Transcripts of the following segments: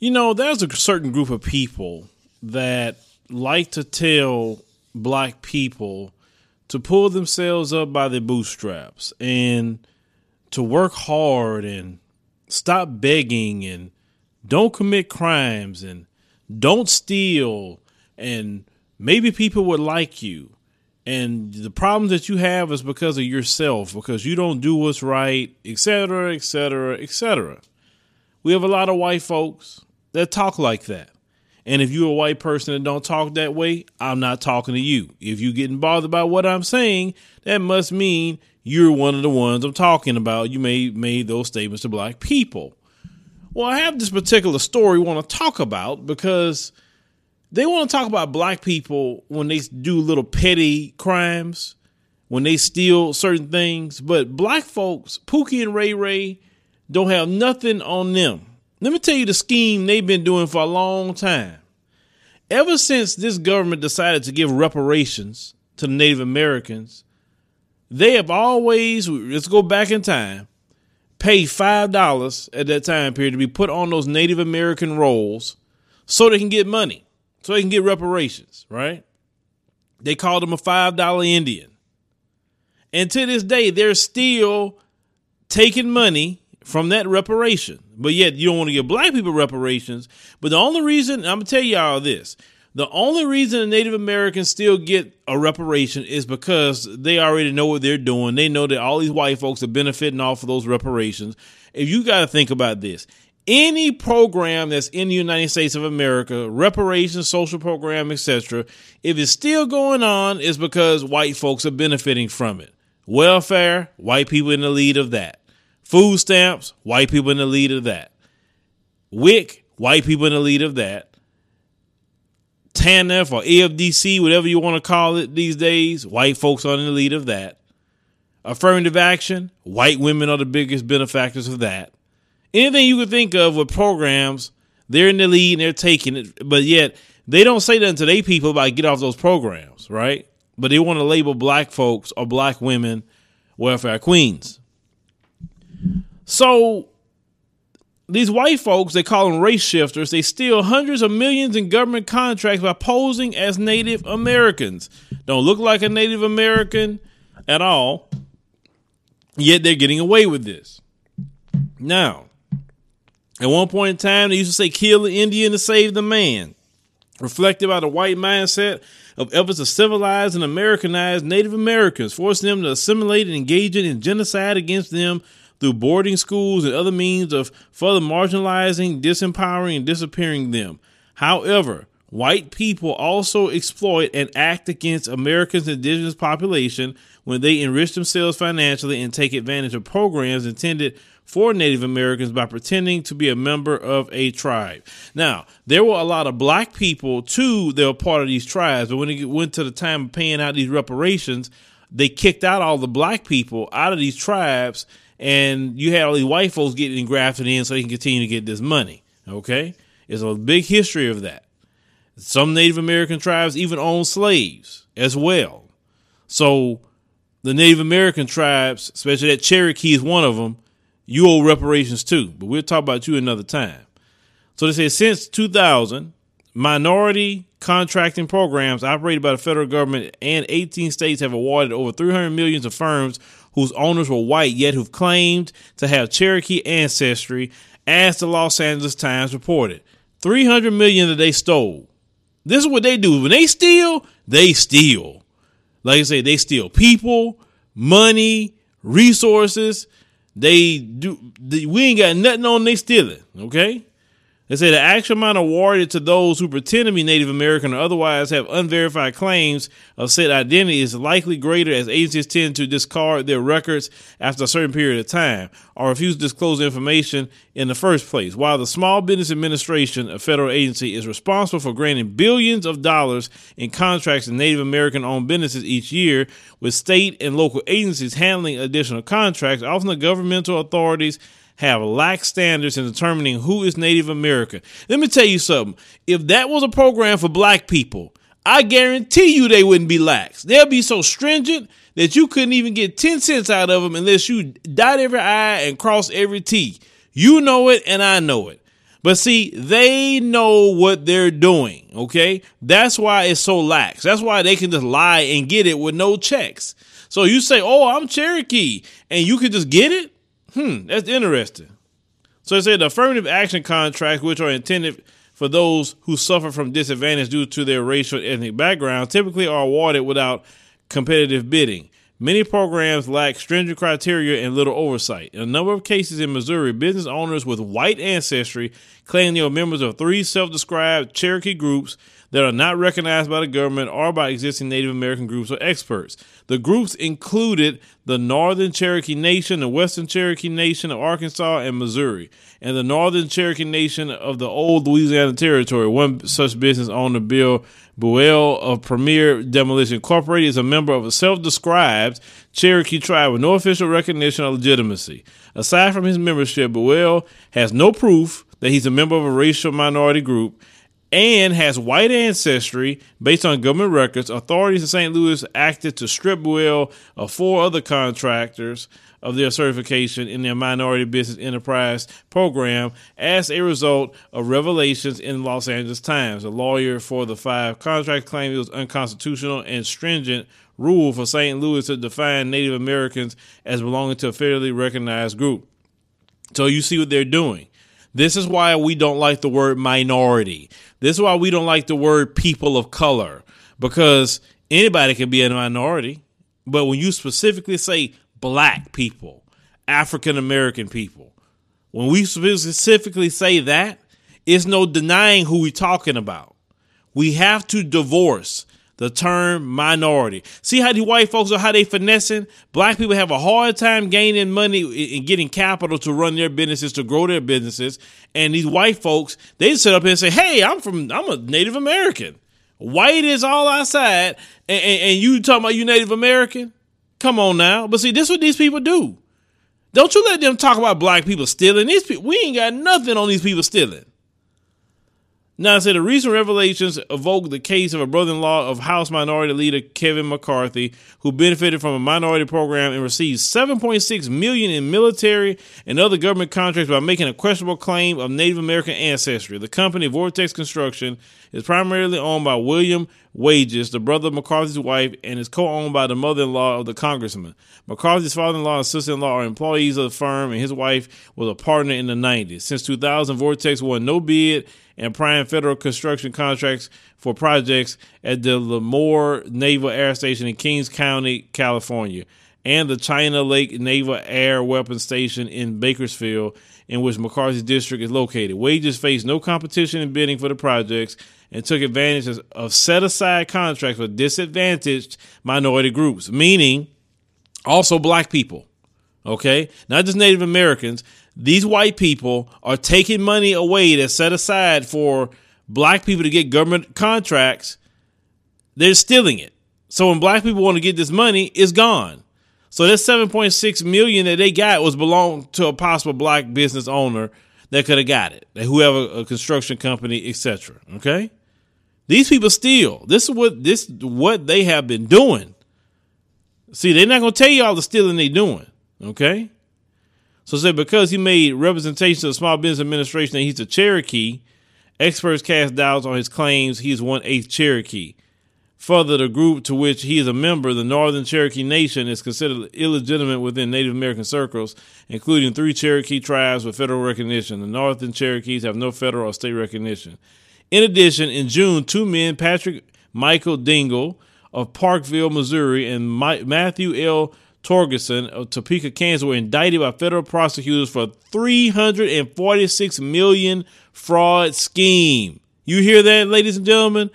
You know, there's a certain group of people that like to tell black people to pull themselves up by their bootstraps and to work hard and stop begging and don't commit crimes and don't steal and maybe people would like you. And the problems that you have is because of yourself because you don't do what's right etc etc etc we have a lot of white folks that talk like that and if you're a white person that don't talk that way i'm not talking to you if you're getting bothered by what i'm saying that must mean you're one of the ones i'm talking about you made made those statements to black people well i have this particular story I want to talk about because they want to talk about black people when they do little petty crimes, when they steal certain things. But black folks, Pookie and Ray Ray, don't have nothing on them. Let me tell you the scheme they've been doing for a long time. Ever since this government decided to give reparations to the Native Americans, they have always, let's go back in time, pay $5 at that time period to be put on those Native American rolls so they can get money so they can get reparations, right? They called them a $5 Indian. And to this day, they're still taking money from that reparation. But yet, you don't want to give black people reparations. But the only reason, I'm going to tell y'all this the only reason the Native Americans still get a reparation is because they already know what they're doing. They know that all these white folks are benefiting off of those reparations. If you got to think about this, any program that's in the United States of America, reparations, social program, etc., if it's still going on, it's because white folks are benefiting from it. Welfare, white people in the lead of that. Food stamps, white people in the lead of that. WIC, white people in the lead of that. TANF or AFDC, whatever you want to call it these days, white folks are in the lead of that. Affirmative action, white women are the biggest benefactors of that anything you could think of with programs, they're in the lead and they're taking it, but yet they don't say that to their people about get off those programs, right? But they want to label black folks or black women welfare queens. So these white folks, they call them race shifters, they steal hundreds of millions in government contracts by posing as Native Americans. Don't look like a Native American at all, yet they're getting away with this. Now, at one point in time, they used to say, kill the Indian to save the man. Reflected by the white mindset of efforts to civilize and Americanize Native Americans, forcing them to assimilate and engage in genocide against them through boarding schools and other means of further marginalizing, disempowering, and disappearing them. However, white people also exploit and act against America's indigenous population when they enrich themselves financially and take advantage of programs intended for Native Americans by pretending to be a member of a tribe. Now, there were a lot of black people too that were part of these tribes, but when it went to the time of paying out these reparations, they kicked out all the black people out of these tribes, and you had all these white folks getting grafted in so they can continue to get this money. Okay? it's a big history of that. Some Native American tribes even own slaves as well. So the Native American tribes, especially that Cherokee is one of them, you owe reparations too, but we'll talk about you another time. So they say since 2000, minority contracting programs operated by the federal government and 18 states have awarded over 300 millions of firms whose owners were white yet who've claimed to have Cherokee ancestry, as the Los Angeles Times reported. 300 million that they stole. This is what they do. When they steal, they steal. Like I say, they steal people, money, resources. They do. They, we ain't got nothing on. They stealing. Okay. They say the actual amount awarded to those who pretend to be Native American or otherwise have unverified claims of said identity is likely greater as agencies tend to discard their records after a certain period of time or refuse to disclose information in the first place. While the Small Business Administration, a federal agency, is responsible for granting billions of dollars in contracts to Native American owned businesses each year, with state and local agencies handling additional contracts, often the governmental authorities have lax standards in determining who is Native American. Let me tell you something. If that was a program for black people, I guarantee you they wouldn't be lax. They'll be so stringent that you couldn't even get 10 cents out of them unless you dot every I and cross every T. You know it and I know it. But see, they know what they're doing, okay? That's why it's so lax. That's why they can just lie and get it with no checks. So you say, oh, I'm Cherokee, and you can just get it? Hmm, that's interesting. So it said affirmative action contracts, which are intended for those who suffer from disadvantage due to their racial ethnic background, typically are awarded without competitive bidding. Many programs lack stringent criteria and little oversight. In a number of cases in Missouri, business owners with white ancestry claim they are members of three self described Cherokee groups that are not recognized by the government or by existing Native American groups or experts. The groups included the Northern Cherokee Nation, the Western Cherokee Nation of Arkansas and Missouri, and the Northern Cherokee Nation of the old Louisiana Territory. One such business owner, Bill Buell of Premier Demolition Incorporated, is a member of a self described Cherokee tribe with no official recognition or legitimacy. Aside from his membership, Buell has no proof that he's a member of a racial minority group and has white ancestry based on government records, authorities in St. Louis acted to strip Buell of four other contractors of their certification in their minority business enterprise program as a result of revelations in Los Angeles Times. A lawyer for the five contracts claimed it was unconstitutional and stringent rule for St. Louis to define Native Americans as belonging to a federally recognized group. So you see what they're doing. This is why we don't like the word minority. This is why we don't like the word people of color because anybody can be a minority. But when you specifically say black people, African American people, when we specifically say that, it's no denying who we're talking about. We have to divorce the term minority. See how the white folks are how they finessing? Black people have a hard time gaining money and getting capital to run their businesses, to grow their businesses. And these white folks, they sit up here and say, Hey, I'm from I'm a Native American. White is all outside, and, and, and you talking about you Native American? Come on now. But see, this is what these people do. Don't you let them talk about black people stealing. These people, we ain't got nothing on these people stealing. Now, I said the recent revelations evoke the case of a brother-in-law of House Minority Leader Kevin McCarthy, who benefited from a minority program and received 7.6 million in military and other government contracts by making a questionable claim of Native American ancestry. The company Vortex Construction is primarily owned by William Wages, the brother of McCarthy's wife, and is co-owned by the mother-in-law of the congressman. McCarthy's father-in-law and sister-in-law are employees of the firm, and his wife was a partner in the 90s. Since 2000, Vortex won no bid and prime federal construction contracts for projects at the Lemoore Naval Air Station in Kings County, California, and the China Lake Naval Air Weapons Station in Bakersfield, in which McCarthy's district is located. Wages faced no competition in bidding for the projects and took advantage of set aside contracts for disadvantaged minority groups, meaning also black people. Okay? Not just Native Americans, these white people are taking money away that's set aside for black people to get government contracts. They're stealing it. So when black people want to get this money, it's gone. So this 7.6 million that they got was belong to a possible black business owner that could have got it, whoever a construction company, etc. Okay, these people steal. This is what this what they have been doing. See, they're not gonna tell you all the stealing they're doing. Okay, so said because he made representation to the Small Business Administration that he's a Cherokee, experts cast doubts on his claims he is one eighth Cherokee. Further, the group to which he is a member, the Northern Cherokee Nation, is considered illegitimate within Native American circles, including three Cherokee tribes with federal recognition. The Northern Cherokees have no federal or state recognition. In addition, in June, two men, Patrick Michael Dingle of Parkville, Missouri, and Matthew L. Torgerson of Topeka, Kansas, were indicted by federal prosecutors for 346 million fraud scheme. You hear that, ladies and gentlemen?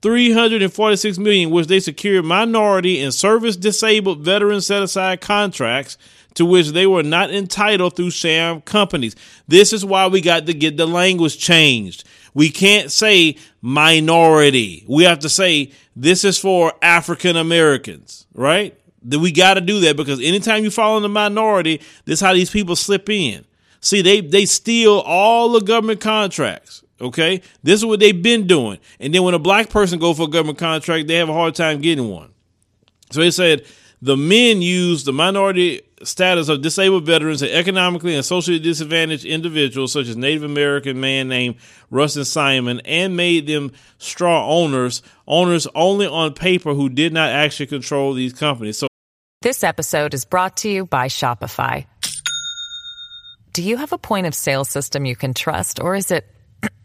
346 million, which they secured minority and service disabled veteran set aside contracts to which they were not entitled through sham companies. This is why we got to get the language changed. We can't say minority. We have to say this is for African Americans, right? That we got to do that because anytime you fall in the minority, this is how these people slip in. See, they they steal all the government contracts. Okay, this is what they've been doing. And then when a black person go for a government contract, they have a hard time getting one. So they said the men used the minority status of disabled veterans and economically and socially disadvantaged individuals, such as Native American man named Rustin Simon, and made them straw owners, owners only on paper who did not actually control these companies. So This episode is brought to you by Shopify. Do you have a point of sale system you can trust, or is it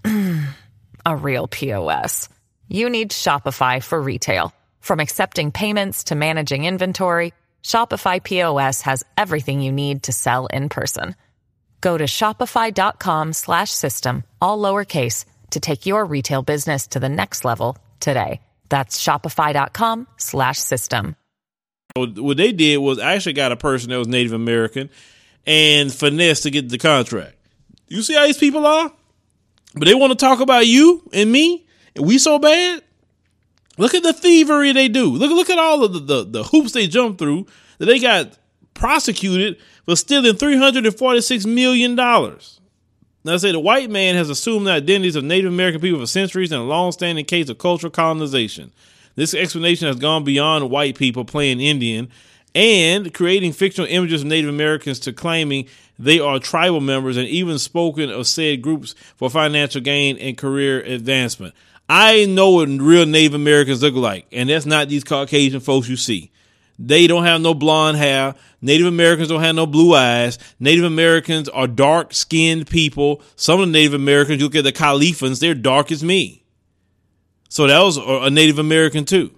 a real POS? You need Shopify for retail. From accepting payments to managing inventory, Shopify POS has everything you need to sell in person. Go to shopify.com slash system, all lowercase, to take your retail business to the next level today. That's shopify.com slash system. what they did was I actually got a person that was Native American and finesse to get the contract. You see how these people are? But they want to talk about you and me, and we so bad. Look at the thievery they do. Look, look at all of the, the, the hoops they jump through that they got prosecuted for stealing $346 million. Now, I say the white man has assumed the identities of Native American people for centuries in a long-standing case of cultural colonization. This explanation has gone beyond white people playing Indian and creating fictional images of Native Americans to claiming they are tribal members and even spoken of said groups for financial gain and career advancement. I know what real Native Americans look like, and that's not these Caucasian folks you see. They don't have no blonde hair. Native Americans don't have no blue eyes. Native Americans are dark skinned people. Some of the Native Americans, you look at the Califans, they're dark as me. So that was a Native American too.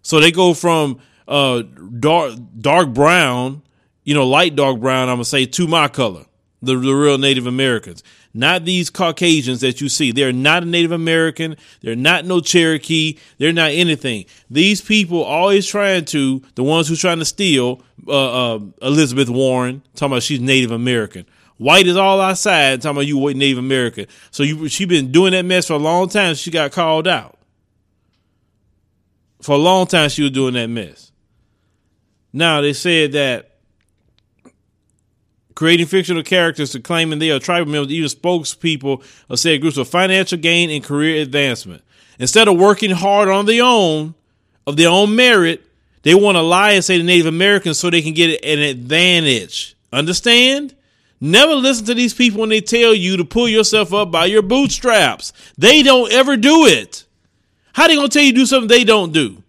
So they go from uh, dark dark brown, you know, light dark brown. I'm gonna say to my color, the, the real Native Americans, not these Caucasians that you see. They're not a Native American. They're not no Cherokee. They're not anything. These people always trying to the ones who's trying to steal uh, uh, Elizabeth Warren, talking about she's Native American. White is all outside, talking about you white Native American. So you she been doing that mess for a long time. She got called out. For a long time, she was doing that mess. Now they said that creating fictional characters to claiming they are tribal members, even spokespeople of said groups for financial gain and career advancement. Instead of working hard on their own, of their own merit, they want to lie and say the Native Americans so they can get an advantage. Understand? Never listen to these people when they tell you to pull yourself up by your bootstraps. They don't ever do it. How they gonna tell you do something they don't do?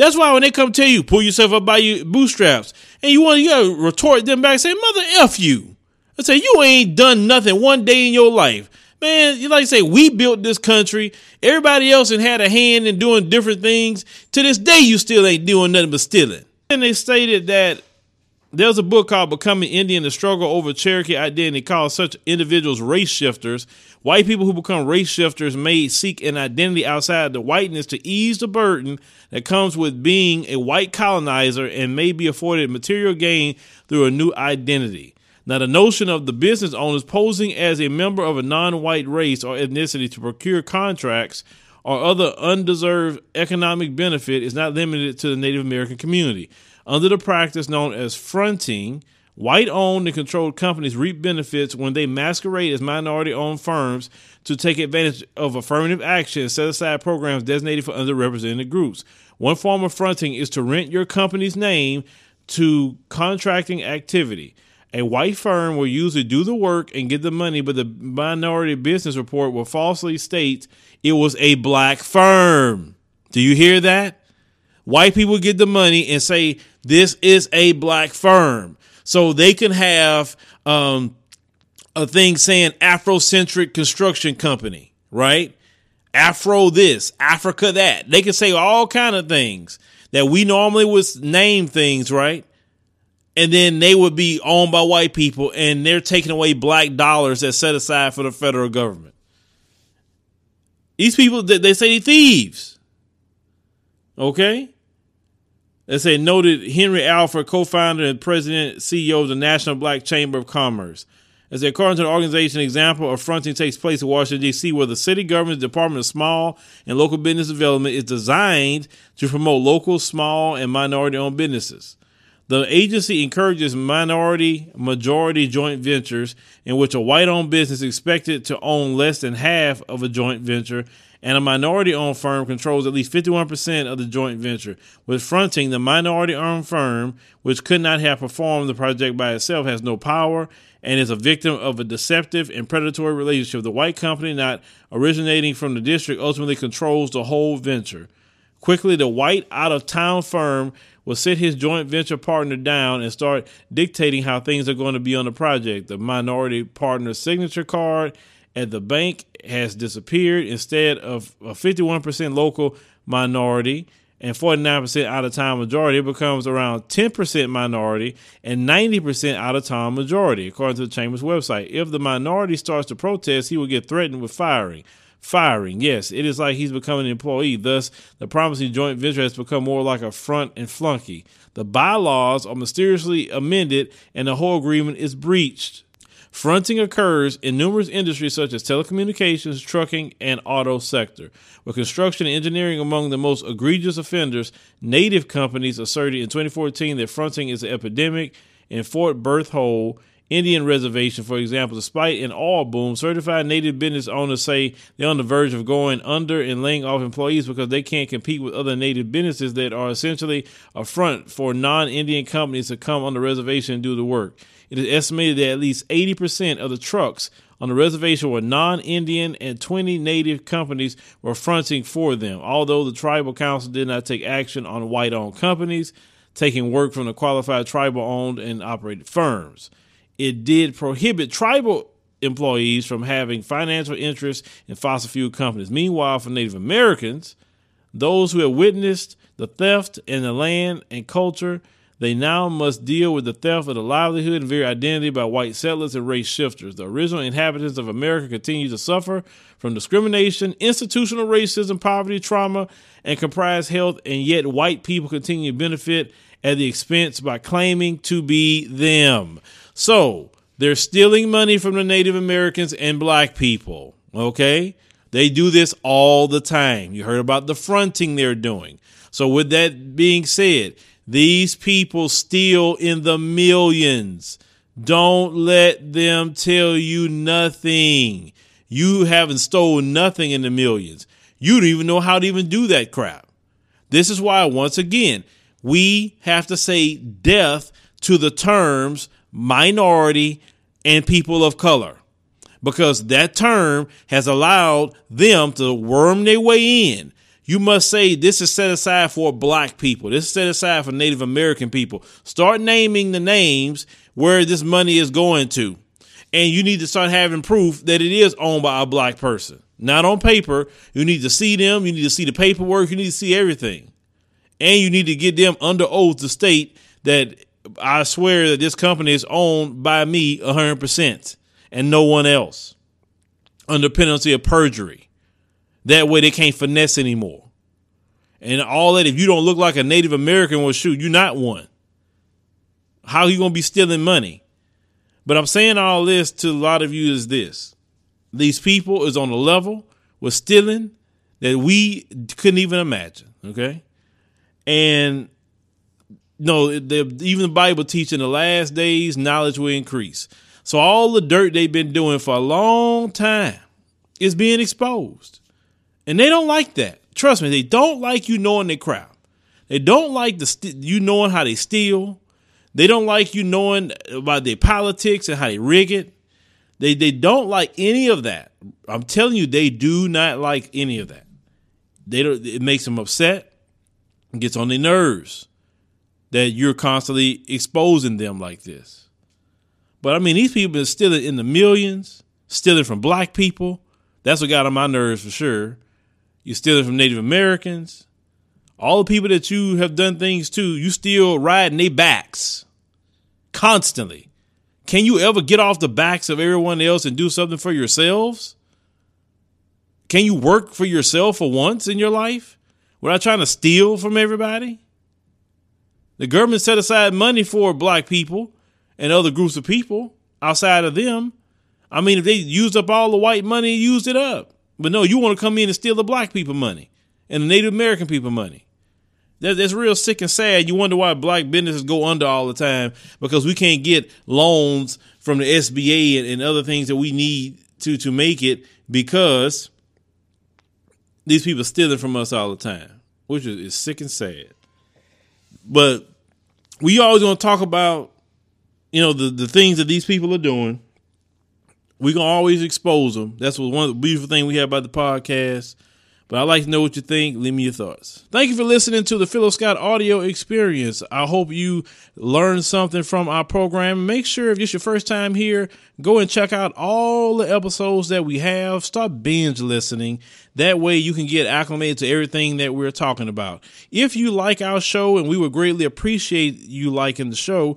That's why when they come tell you pull yourself up by your bootstraps, and you want you gotta retort them back, say mother f you. I say you ain't done nothing one day in your life, man. You like to say we built this country. Everybody else and had a hand in doing different things. To this day, you still ain't doing nothing but stealing. And they stated that there's a book called Becoming Indian, the struggle over Cherokee identity, called such individuals race shifters. White people who become race shifters may seek an identity outside the whiteness to ease the burden that comes with being a white colonizer and may be afforded material gain through a new identity. Now, the notion of the business owners posing as a member of a non white race or ethnicity to procure contracts or other undeserved economic benefit is not limited to the Native American community. Under the practice known as fronting, white owned and controlled companies reap benefits when they masquerade as minority owned firms to take advantage of affirmative action and set aside programs designated for underrepresented groups. One form of fronting is to rent your company's name to contracting activity. A white firm will usually do the work and get the money, but the minority business report will falsely state it was a black firm. Do you hear that? White people get the money and say this is a black firm. So they can have um, a thing saying Afrocentric construction company, right? Afro this, Africa that. They can say all kind of things that we normally would name things, right? and then they would be owned by white people and they're taking away black dollars that's set aside for the federal government. These people, they say they're thieves. Okay? They say noted Henry Alford, co-founder and president, CEO of the National Black Chamber of Commerce. As according to the organization, example of fronting takes place in Washington, D.C., where the city government's Department of Small and Local Business Development is designed to promote local, small, and minority owned businesses. The agency encourages minority majority joint ventures in which a white owned business is expected to own less than half of a joint venture and a minority owned firm controls at least 51% of the joint venture. With fronting, the minority owned firm, which could not have performed the project by itself, has no power and is a victim of a deceptive and predatory relationship. The white company, not originating from the district, ultimately controls the whole venture. Quickly, the white out of town firm will sit his joint venture partner down and start dictating how things are going to be on the project. The minority partner's signature card at the bank has disappeared. Instead of a 51% local minority and 49% out of town majority, it becomes around 10% minority and 90% out of town majority, according to the Chamber's website. If the minority starts to protest, he will get threatened with firing firing. Yes, it is like he's becoming an employee. Thus, the promising joint venture has become more like a front and flunky. The bylaws are mysteriously amended and the whole agreement is breached. Fronting occurs in numerous industries such as telecommunications, trucking, and auto sector. With construction and engineering among the most egregious offenders, native companies asserted in 2014 that fronting is an epidemic in Fort Berthold Indian reservation, for example, despite an oil boom, certified native business owners say they're on the verge of going under and laying off employees because they can't compete with other native businesses that are essentially a front for non Indian companies to come on the reservation and do the work. It is estimated that at least 80% of the trucks on the reservation were non Indian and 20 native companies were fronting for them. Although the tribal council did not take action on white owned companies, taking work from the qualified tribal owned and operated firms it did prohibit tribal employees from having financial interests in fossil fuel companies. Meanwhile, for Native Americans, those who have witnessed the theft in the land and culture, they now must deal with the theft of the livelihood and very identity by white settlers and race shifters. The original inhabitants of America continue to suffer from discrimination, institutional racism, poverty, trauma, and comprise health, and yet white people continue to benefit at the expense by claiming to be them. So they're stealing money from the Native Americans and black people. Okay? They do this all the time. You heard about the fronting they're doing. So, with that being said, these people steal in the millions. Don't let them tell you nothing. You haven't stolen nothing in the millions. You don't even know how to even do that crap. This is why, once again, we have to say death to the terms minority, and people of color because that term has allowed them to worm their way in. You must say this is set aside for black people. This is set aside for Native American people. Start naming the names where this money is going to. And you need to start having proof that it is owned by a black person. Not on paper. You need to see them. You need to see the paperwork. You need to see everything. And you need to get them under oath to state that I swear that this company is owned by me 100% and no one else under penalty of perjury. That way they can't finesse anymore. And all that, if you don't look like a Native American, well, shoot, you're not one. How you going to be stealing money? But I'm saying all this to a lot of you is this. These people is on a level with stealing that we couldn't even imagine. Okay. And no, the, even the Bible teaching the last days, knowledge will increase. So all the dirt they've been doing for a long time is being exposed. And they don't like that. Trust me, they don't like you knowing their crap. They don't like the st- you knowing how they steal. They don't like you knowing about their politics and how they rig it. They they don't like any of that. I'm telling you, they do not like any of that. They don't. It makes them upset. It gets on their nerves that you're constantly exposing them like this. But I mean, these people are stealing in the millions, stealing from black people. That's what got on my nerves for sure. You're stealing from Native Americans. All the people that you have done things to, you still riding their backs. constantly. Can you ever get off the backs of everyone else and do something for yourselves? Can you work for yourself for once in your life without trying to steal from everybody? The government set aside money for black people and other groups of people outside of them. I mean, if they used up all the white money, used it up. But no, you want to come in and steal the black people money and the Native American people money. That, that's real sick and sad. You wonder why black businesses go under all the time because we can't get loans from the SBA and, and other things that we need to to make it because these people stealing from us all the time, which is, is sick and sad. But we always going to talk about, you know, the, the things that these people are doing. Going to always expose them. That's one of the beautiful thing we have about the podcast. But I'd like to know what you think. Leave me your thoughts. Thank you for listening to the Philo Scott audio experience. I hope you learned something from our program. Make sure if it's your first time here, go and check out all the episodes that we have. Start binge listening. That way you can get acclimated to everything that we're talking about. If you like our show, and we would greatly appreciate you liking the show,